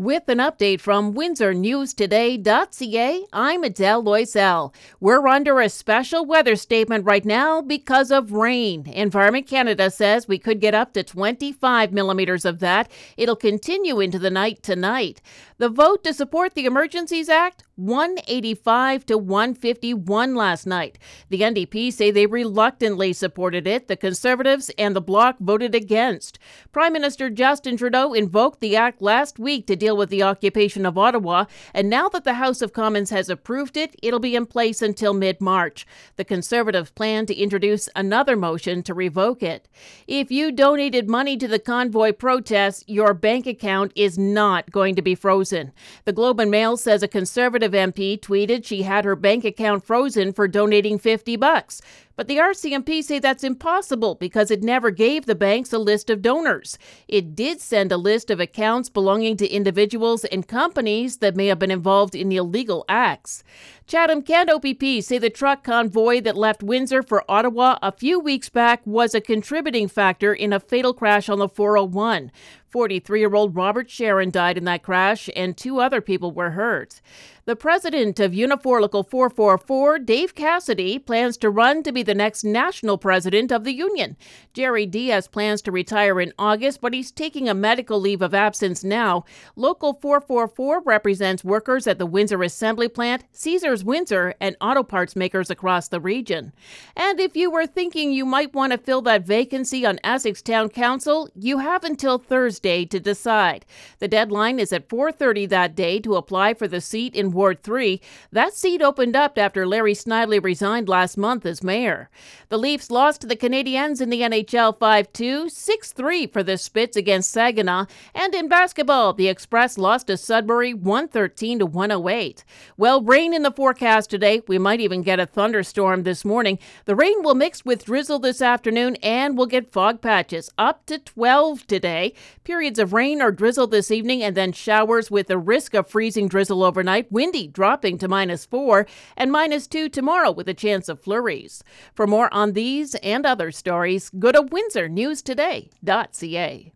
With an update from WindsorNewsToday.ca, I'm Adele Loisel. We're under a special weather statement right now because of rain. Environment Canada says we could get up to 25 millimeters of that. It'll continue into the night tonight. The vote to support the Emergencies Act 185 to 151 last night. The NDP say they reluctantly supported it. The Conservatives and the Bloc voted against. Prime Minister Justin Trudeau invoked the act last week to deal with the occupation of Ottawa, and now that the House of Commons has approved it, it'll be in place until mid March. The Conservatives plan to introduce another motion to revoke it. If you donated money to the convoy protests, your bank account is not going to be frozen. The Globe and Mail says a Conservative MP tweeted she had her bank account frozen for donating 50 bucks. But the RCMP say that's impossible because it never gave the banks a list of donors. It did send a list of accounts belonging to individuals and companies that may have been involved in illegal acts. Chatham Kent OPP say the truck convoy that left Windsor for Ottawa a few weeks back was a contributing factor in a fatal crash on the 401. 43 year old Robert Sharon died in that crash, and two other people were hurt. The president of Unifor Local 444, Dave Cassidy, plans to run to be the next national president of the union. Jerry Dias plans to retire in August, but he's taking a medical leave of absence now. Local 444 represents workers at the Windsor Assembly Plant, Caesars Windsor, and auto parts makers across the region. And if you were thinking you might want to fill that vacancy on Essex Town Council, you have until Thursday to decide. The deadline is at 4:30 that day to apply for the seat in Ward 3. That seat opened up after Larry Snively resigned last month as mayor. The Leafs lost to the Canadiens in the NHL 5 2, 6 3 for the Spits against Saginaw. And in basketball, the Express lost to Sudbury 113 to 108. Well, rain in the forecast today. We might even get a thunderstorm this morning. The rain will mix with drizzle this afternoon and we'll get fog patches up to 12 today. Periods of rain or drizzle this evening and then showers with the risk of freezing drizzle overnight. Windy, dropping to minus 4, and minus 2 tomorrow with a chance of flurries. For more on these and other stories, go to windsornewstoday.ca.